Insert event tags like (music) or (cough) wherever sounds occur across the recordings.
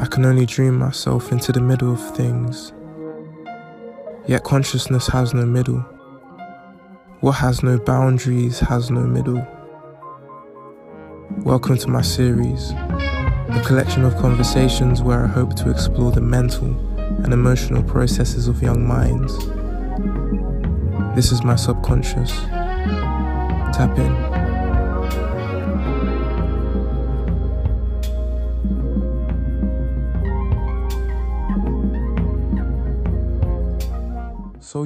I can only dream myself into the middle of things. Yet consciousness has no middle. What has no boundaries has no middle. Welcome to my series, a collection of conversations where I hope to explore the mental and emotional processes of young minds. This is my subconscious. Tap in.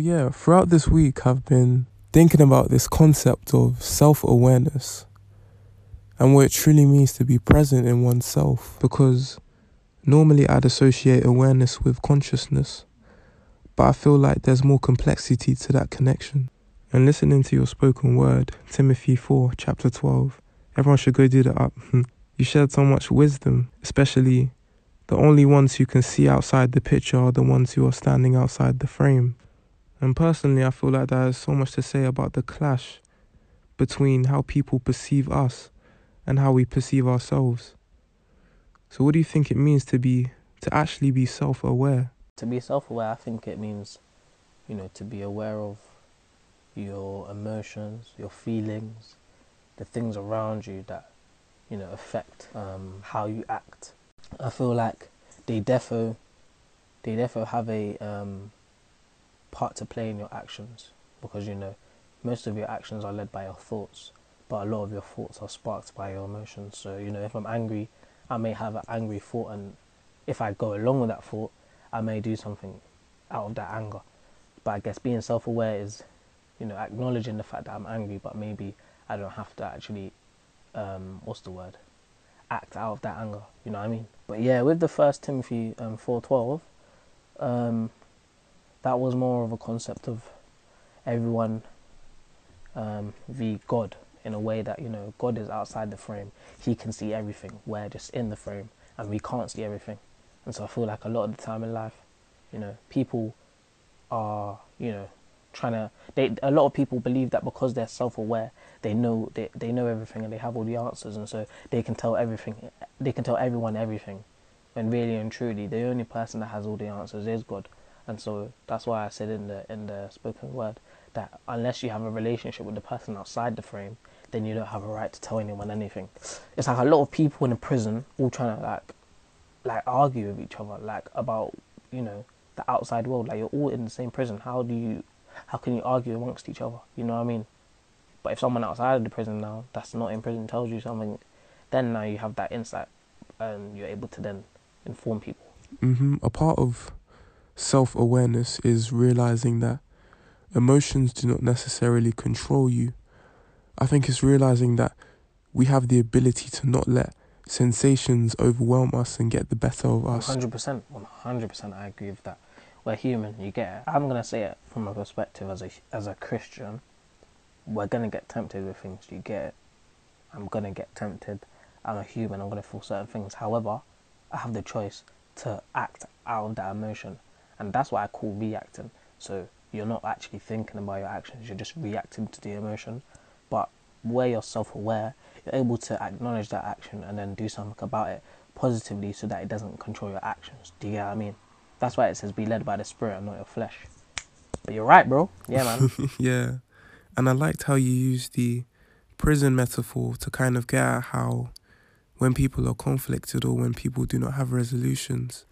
Yeah, throughout this week, I've been thinking about this concept of self awareness and what it truly means to be present in oneself. Because normally I'd associate awareness with consciousness, but I feel like there's more complexity to that connection. And listening to your spoken word, Timothy 4, chapter 12, everyone should go do that up. (laughs) you shared so much wisdom, especially the only ones who can see outside the picture are the ones who are standing outside the frame. And personally, I feel like there is so much to say about the clash between how people perceive us and how we perceive ourselves. So, what do you think it means to be to actually be self-aware? To be self-aware, I think it means, you know, to be aware of your emotions, your feelings, the things around you that, you know, affect um, how you act. I feel like they defo, they defo have a um, part to play in your actions because you know most of your actions are led by your thoughts, but a lot of your thoughts are sparked by your emotions. So you know if I'm angry, I may have an angry thought, and if I go along with that thought, I may do something out of that anger. But I guess being self-aware is, you know, acknowledging the fact that I'm angry, but maybe I don't have to actually, um, what's the word, act out of that anger. You know what I mean? But yeah, with the First Timothy um, four twelve, um, that was more of a concept of everyone um, v God in a way that you know God is outside the frame. He can see everything. We're just in the frame, and we can't see everything. And so I feel like a lot of the time in life, you know, people are you know trying to. They a lot of people believe that because they're self-aware, they know they they know everything and they have all the answers, and so they can tell everything. They can tell everyone everything. When really and truly, the only person that has all the answers is God. And so that's why I said in the in the spoken word that unless you have a relationship with the person outside the frame, then you don't have a right to tell anyone anything. It's like a lot of people in a prison all trying to like like argue with each other, like about, you know, the outside world. Like you're all in the same prison. How do you how can you argue amongst each other? You know what I mean? But if someone outside of the prison now that's not in prison tells you something, then now you have that insight and you're able to then inform people. Mm-hmm. A part of self awareness is realizing that emotions do not necessarily control you. I think it's realizing that we have the ability to not let sensations overwhelm us and get the better of us. 100%, 100% I agree with that. We're human, you get it. I'm going to say it from a perspective as a, as a Christian. We're going to get tempted with things, you get it. I'm going to get tempted. I'm a human, I'm going to feel certain things. However, I have the choice to act out of that emotion and that's what I call reacting. So you're not actually thinking about your actions, you're just reacting to the emotion. But where you're self aware, you're able to acknowledge that action and then do something about it positively so that it doesn't control your actions. Do you get what I mean? That's why it says be led by the spirit and not your flesh. But you're right, bro. Yeah, man. (laughs) yeah. And I liked how you used the prison metaphor to kind of get at how when people are conflicted or when people do not have resolutions,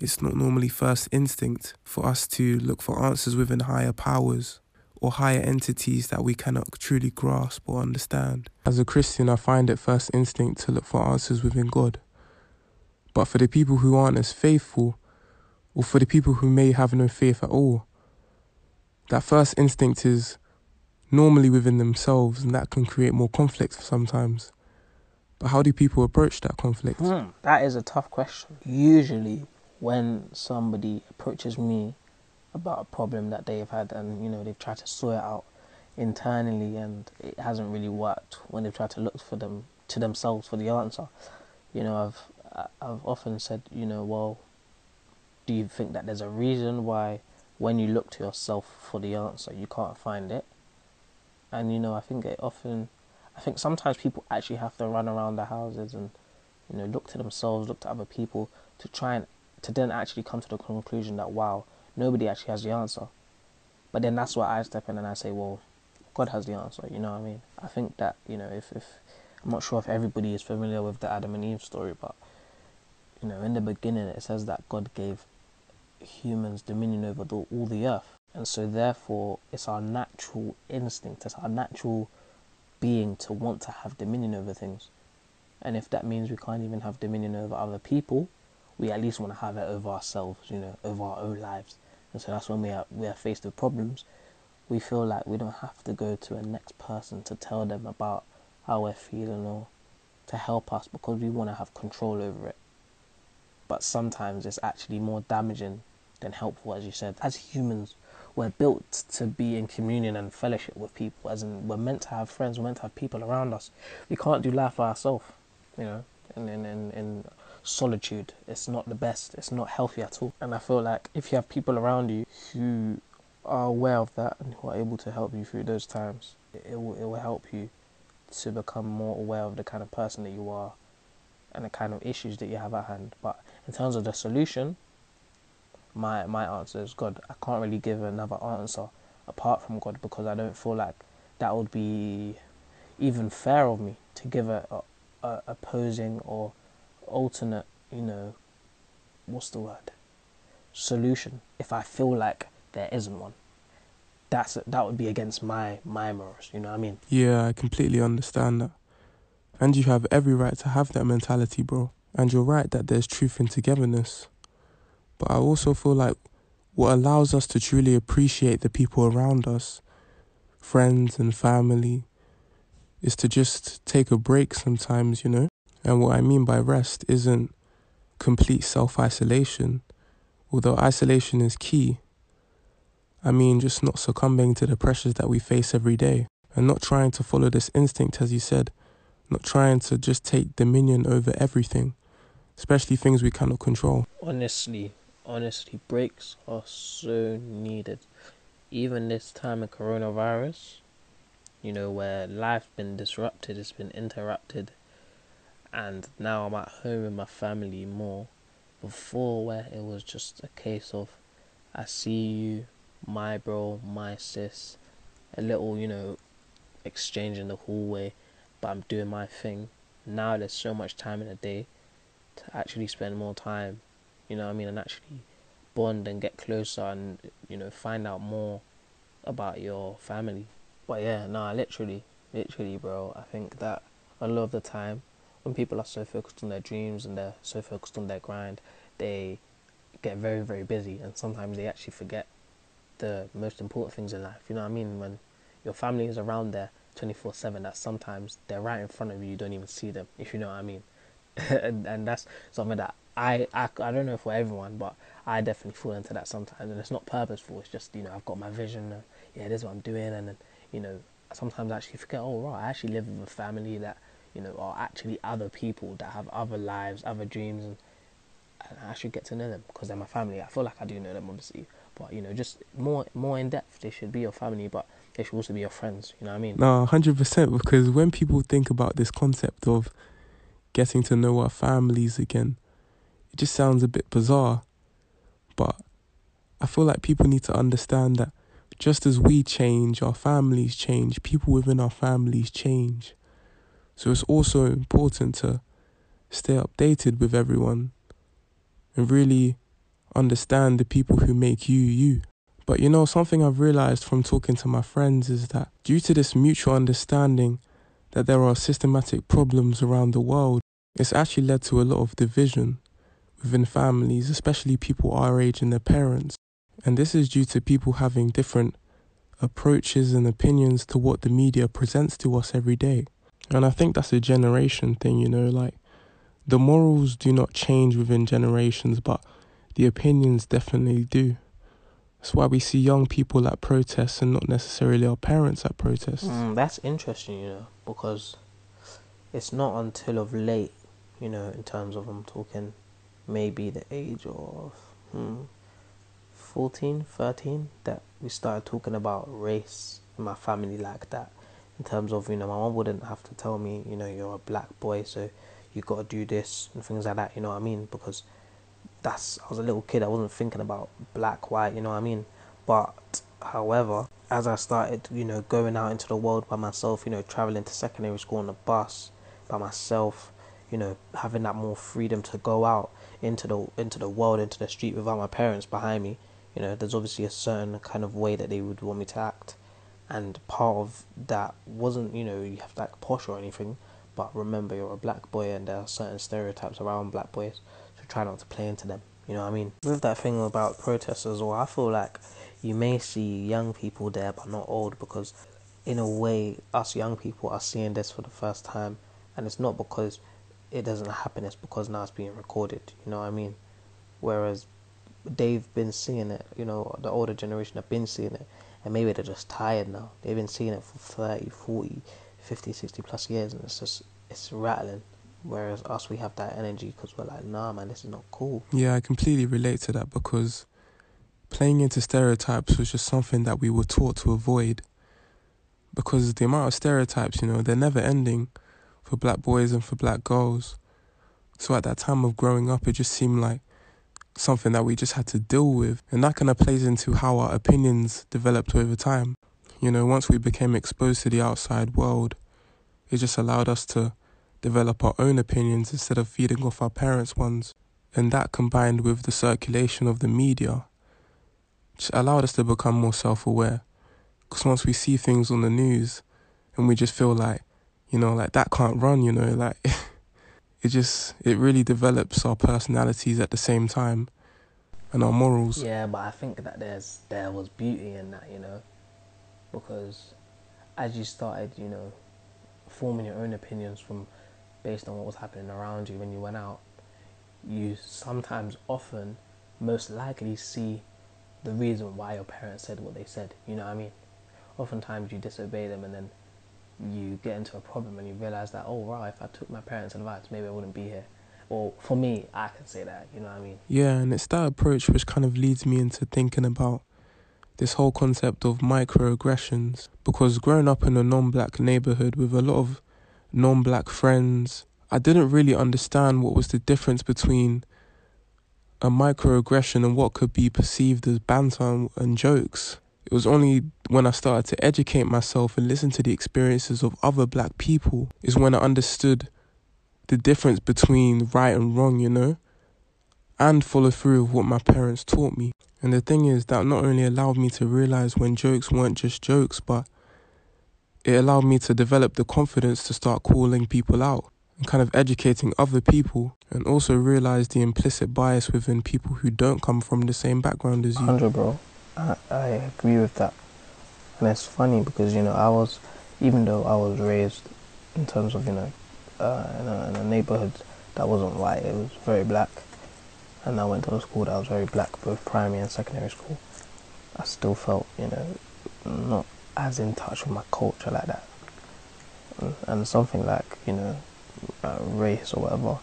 it's not normally first instinct for us to look for answers within higher powers or higher entities that we cannot truly grasp or understand. As a Christian, I find it first instinct to look for answers within God. But for the people who aren't as faithful, or for the people who may have no faith at all, that first instinct is normally within themselves, and that can create more conflict sometimes. But how do people approach that conflict? Hmm, that is a tough question. Usually, when somebody approaches me about a problem that they've had and you know they've tried to sort it out internally and it hasn't really worked when they've tried to look for them to themselves for the answer you know i've i've often said you know well do you think that there's a reason why when you look to yourself for the answer you can't find it? And you know i think it often i think sometimes people actually have to run around the houses and you know, look to themselves, look to other people to try and to then actually come to the conclusion that wow, nobody actually has the answer. But then that's why I step in and I say, well, God has the answer. You know what I mean? I think that you know if if I'm not sure if everybody is familiar with the Adam and Eve story, but you know, in the beginning it says that God gave humans dominion over the, all the earth, and so therefore it's our natural instinct, it's our natural being to want to have dominion over things. And if that means we can't even have dominion over other people, we at least want to have it over ourselves, you know, over our own lives. And so that's when we are we are faced with problems. We feel like we don't have to go to a next person to tell them about how we're feeling or to help us because we want to have control over it. But sometimes it's actually more damaging than helpful, as you said. As humans, we're built to be in communion and fellowship with people, as in we're meant to have friends, we're meant to have people around us. We can't do life by ourselves, you know, in, in, in, solitude. It's not the best, it's not healthy at all. And I feel like if you have people around you who are aware of that and who are able to help you through those times, it, will, it will help you to become more aware of the kind of person that you are and the kind of issues that you have at hand. But in terms of the solution, my my answer is God. I can't really give another answer apart from God because I don't feel like that would be even fair of me to give a, a, a opposing or alternate, you know, what's the word? Solution if I feel like there isn't one. That's that would be against my my morals, you know what I mean? Yeah, I completely understand that. And you have every right to have that mentality, bro. And you're right that there's truth in togetherness. But I also feel like what allows us to truly appreciate the people around us, friends and family, is to just take a break sometimes, you know? And what I mean by rest isn't complete self isolation, although isolation is key. I mean, just not succumbing to the pressures that we face every day and not trying to follow this instinct, as you said, not trying to just take dominion over everything, especially things we cannot control. Honestly, honestly, breaks are so needed. Even this time of coronavirus, you know, where life's been disrupted, it's been interrupted, and now I'm at home with my family more. Before, where it was just a case of, I see you, my bro, my sis, a little, you know, exchange in the hallway, but I'm doing my thing. Now there's so much time in a day to actually spend more time, you know I mean, and actually bond and get closer and, you know, find out more about your family. But yeah, no, literally, literally, bro, I think that a lot of the time when people are so focused on their dreams and they're so focused on their grind, they get very, very busy and sometimes they actually forget the most important things in life. You know what I mean? When your family is around there 24 7, that sometimes they're right in front of you, you don't even see them, if you know what I mean. (laughs) and, and that's something that I, I, I don't know for everyone, but I definitely fall into that sometimes. And it's not purposeful, it's just, you know, I've got my vision, and, yeah, this is what I'm doing, and then, you know, sometimes I actually forget, oh, right, I actually live with a family that, you know, are actually other people that have other lives, other dreams, and, and I should get to know them because they're my family. I feel like I do know them, obviously, but you know, just more more in depth. They should be your family, but they should also be your friends. You know what I mean? No, hundred percent. Because when people think about this concept of getting to know our families again, it just sounds a bit bizarre. But I feel like people need to understand that just as we change, our families change, people within our families change. So it's also important to stay updated with everyone and really understand the people who make you you. But you know, something I've realized from talking to my friends is that due to this mutual understanding that there are systematic problems around the world, it's actually led to a lot of division within families, especially people our age and their parents. And this is due to people having different approaches and opinions to what the media presents to us every day. And I think that's a generation thing, you know, like the morals do not change within generations, but the opinions definitely do. That's why we see young people at protests and not necessarily our parents at protests. Mm, that's interesting, you know, because it's not until of late, you know, in terms of I'm talking maybe the age of hmm, 14, 13, that we started talking about race in my family like that. In terms of, you know, my mom wouldn't have to tell me, you know, you're a black boy, so you got to do this and things like that. You know what I mean? Because that's I was a little kid. I wasn't thinking about black, white. You know what I mean? But however, as I started, you know, going out into the world by myself, you know, traveling to secondary school on the bus by myself, you know, having that more freedom to go out into the into the world, into the street without my parents behind me. You know, there's obviously a certain kind of way that they would want me to act, and part of that wasn't, you know, you have to act posh or anything. But remember, you're a black boy, and there are certain stereotypes around black boys, so try not to play into them. You know what I mean? With that thing about protesters as well, I feel like you may see young people there, but not old, because in a way, us young people are seeing this for the first time, and it's not because it doesn't happen, it's because now it's being recorded. You know what I mean? Whereas they've been seeing it, you know, the older generation have been seeing it, and maybe they're just tired now. They've been seeing it for 30, 40, 50, 60 plus years, and it's just, it's rattling. Whereas us, we have that energy because we're like, nah, man, this is not cool. Yeah, I completely relate to that because playing into stereotypes was just something that we were taught to avoid. Because the amount of stereotypes, you know, they're never ending for black boys and for black girls. So at that time of growing up, it just seemed like something that we just had to deal with. And that kind of plays into how our opinions developed over time. You know, once we became exposed to the outside world, it just allowed us to develop our own opinions instead of feeding off our parents' ones. And that combined with the circulation of the media just allowed us to become more self aware. Because once we see things on the news and we just feel like, you know, like that can't run, you know, like (laughs) it just, it really develops our personalities at the same time and our morals. Yeah, but I think that there's there was beauty in that, you know, because as you started, you know, forming your own opinions from based on what was happening around you when you went out, you sometimes, often, most likely see the reason why your parents said what they said. You know what I mean? Oftentimes you disobey them and then you get into a problem and you realize that, oh, wow, if I took my parents' advice, maybe I wouldn't be here. Or for me, I can say that, you know what I mean? Yeah, and it's that approach which kind of leads me into thinking about this whole concept of microaggressions. Because growing up in a non black neighborhood with a lot of non black friends, I didn't really understand what was the difference between a microaggression and what could be perceived as banter and jokes. It was only when I started to educate myself and listen to the experiences of other black people is when I understood the difference between right and wrong, you know, and follow through with what my parents taught me. And the thing is that not only allowed me to realize when jokes weren't just jokes, but it allowed me to develop the confidence to start calling people out and kind of educating other people and also realize the implicit bias within people who don't come from the same background as you. 100, bro. I, agree with that. And it's funny because, you know, I was, even though I was raised in terms of, you know, uh, in, a, in a neighborhood that wasn't white, it was very black. And I went to a school that was very black, both primary and secondary school. I still felt, you know, not as in touch with my culture like that. And something like, you know, uh, race or whatever,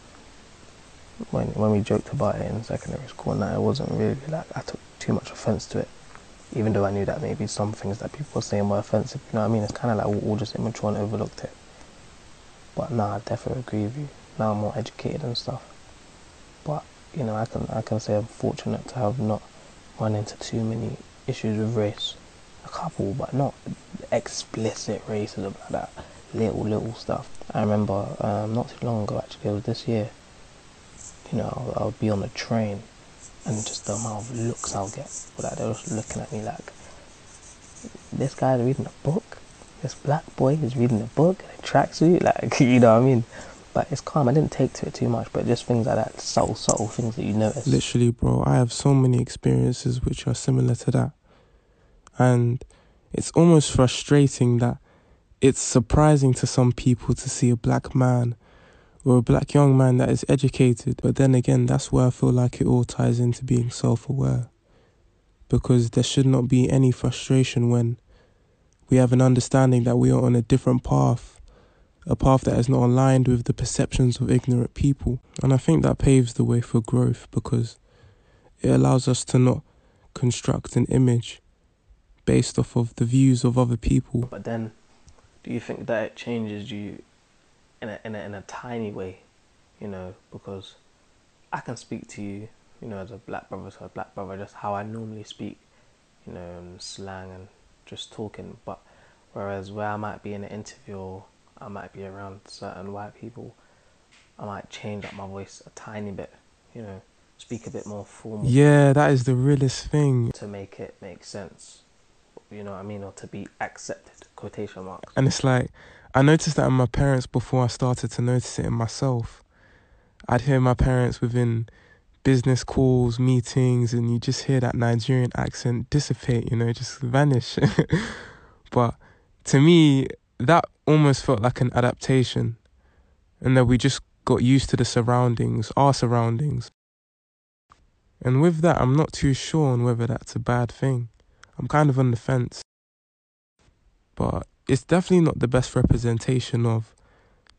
when when we joked about it in secondary school, and that it wasn't really like I took too much offense to it, even though I knew that maybe some things that people were saying were offensive. You know what I mean? It's kind of like we're all just immature and overlooked it. But nah, I definitely agree with you. Now I'm more educated and stuff. But you know, I can I can say I'm fortunate to have not run into too many issues with race. A couple, but not explicit racism like that. Little little stuff. I remember um, not too long ago, actually, it was this year you know, I would be on the train and just the amount of looks I'll get. Like they're just looking at me like, this guy's reading a book. This black boy is reading a book in a tracksuit. Like, (laughs) you know what I mean? But it's calm. I didn't take to it too much, but just things like that, subtle, subtle things that you notice. Literally, bro, I have so many experiences which are similar to that. And it's almost frustrating that it's surprising to some people to see a black man or a black young man that is educated. But then again, that's where I feel like it all ties into being self aware. Because there should not be any frustration when we have an understanding that we are on a different path, a path that is not aligned with the perceptions of ignorant people. And I think that paves the way for growth because it allows us to not construct an image based off of the views of other people. But then, do you think that it changes you in a, in a, in a tiny way you know, because I can speak to you, you know, as a black brother to a black brother, just how I normally speak, you know, slang and just talking. But whereas where I might be in an interview, or I might be around certain white people, I might change up my voice a tiny bit, you know, speak a bit more formal. Yeah, that is the realest thing. To make it make sense, you know what I mean, or to be accepted, quotation marks. And it's like, I noticed that in my parents before I started to notice it in myself. I'd hear my parents within business calls, meetings, and you just hear that Nigerian accent dissipate, you know, just vanish. (laughs) but to me, that almost felt like an adaptation, and that we just got used to the surroundings, our surroundings. And with that, I'm not too sure on whether that's a bad thing. I'm kind of on the fence. But it's definitely not the best representation of,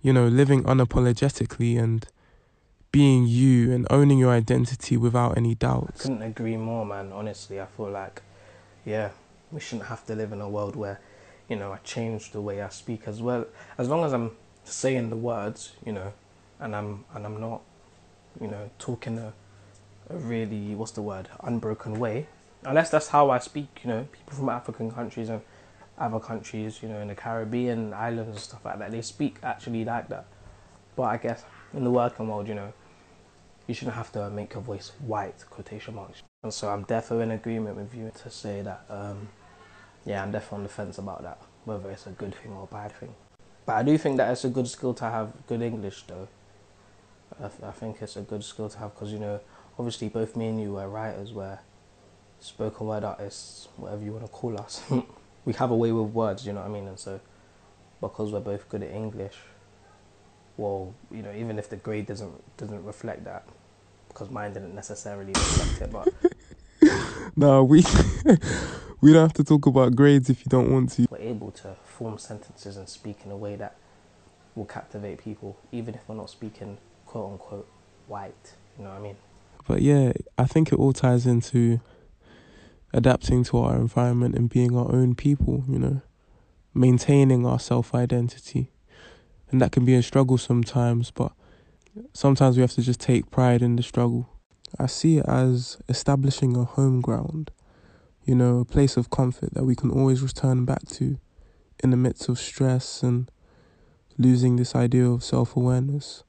you know, living unapologetically and being you and owning your identity without any doubts. I couldn't agree more, man. Honestly, I feel like, yeah, we shouldn't have to live in a world where, you know, I change the way I speak as well. As long as I'm saying the words, you know, and I'm and I'm not, you know, talking a, a really what's the word unbroken way. Unless that's how I speak, you know, people from African countries and other countries, you know, in the Caribbean islands and stuff like that, they speak actually like that. But I guess in the working world, you know, you shouldn't have to make your voice white, quotation marks. And so I'm definitely in agreement with you to say that, um, yeah, I'm definitely on the fence about that, whether it's a good thing or a bad thing. But I do think that it's a good skill to have good English, though. I, th- I think it's a good skill to have because, you know, obviously both me and you were writers, we're spoken word artists, whatever you want to call us. (laughs) we have a way with words, you know what I mean? And so, because we're both good at English, well, you know, even if the grade doesn't doesn't reflect that, because mine didn't necessarily reflect it, but (laughs) no, we (laughs) we don't have to talk about grades if you don't want to. We're able to form sentences and speak in a way that will captivate people, even if we're not speaking quote unquote white. You know what I mean? But yeah, I think it all ties into adapting to our environment and being our own people. You know, maintaining our self identity and that can be a struggle sometimes, but sometimes we have to just take pride in the struggle. I see it as establishing a home ground, you know, a place of comfort that we can always return back to in the midst of stress and losing this idea of self awareness.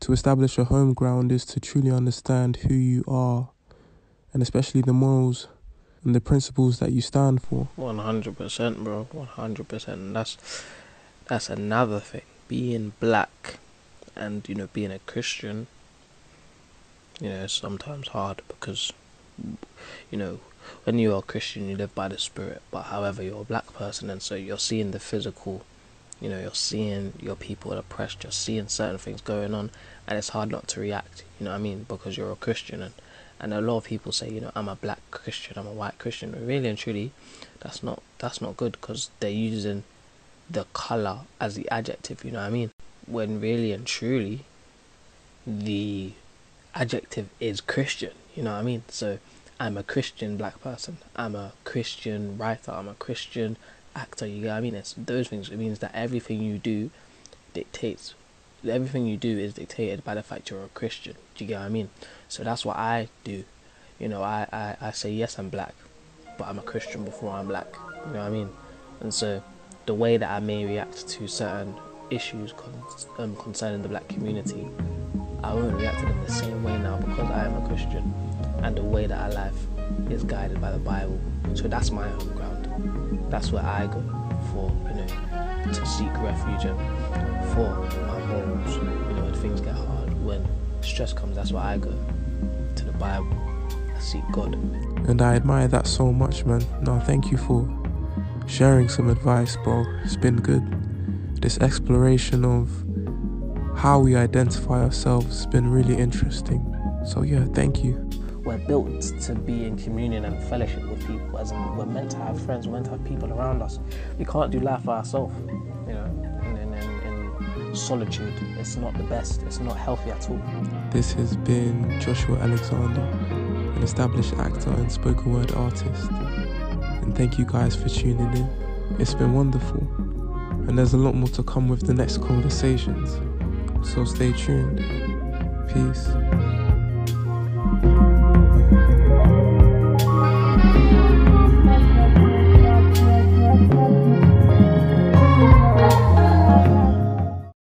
To establish a home ground is to truly understand who you are and especially the morals and the principles that you stand for. 100%, bro. 100%. That's that's another thing. Being black and, you know, being a Christian, you know, is sometimes hard because, you know, when you are a Christian, you live by the Spirit, but however, you're a black person, and so you're seeing the physical, you know, you're seeing your people oppressed, you're seeing certain things going on, and it's hard not to react, you know what I mean, because you're a Christian. And, and a lot of people say, you know, I'm a black Christian, I'm a white Christian, really and truly, that's not that's not good because they're using the color as the adjective, you know what I mean? When really and truly the adjective is Christian, you know what I mean? So I'm a Christian black person, I'm a Christian writer, I'm a Christian actor, you know what I mean? It's those things. It means that everything you do dictates everything you do is dictated by the fact you're a Christian. Do you get what I mean? So that's what I do. You know, I, I, I say yes I'm black, but I'm a Christian before I'm black. You know what I mean? And so the way that I may react to certain issues con- um, concerning the black community, I won't react to them the same way now because I am a Christian and the way that I live is guided by the Bible. So that's my home ground. That's where I go for, you know, to seek refuge and for morals. You know, when things get hard, when stress comes, that's where I go. To the Bible. I seek God. And I admire that so much, man. No, thank you for sharing some advice, bro. It's been good. This exploration of how we identify ourselves has been really interesting. So, yeah, thank you. We're built to be in communion and fellowship with people, as in we're meant to have friends, we're meant to have people around us. We can't do life by ourselves, you know, solitude. It's not the best, it's not healthy at all. This has been Joshua Alexander, an established actor and spoken word artist and thank you guys for tuning in. It's been wonderful, and there's a lot more to come with the next conversations. So stay tuned. Peace.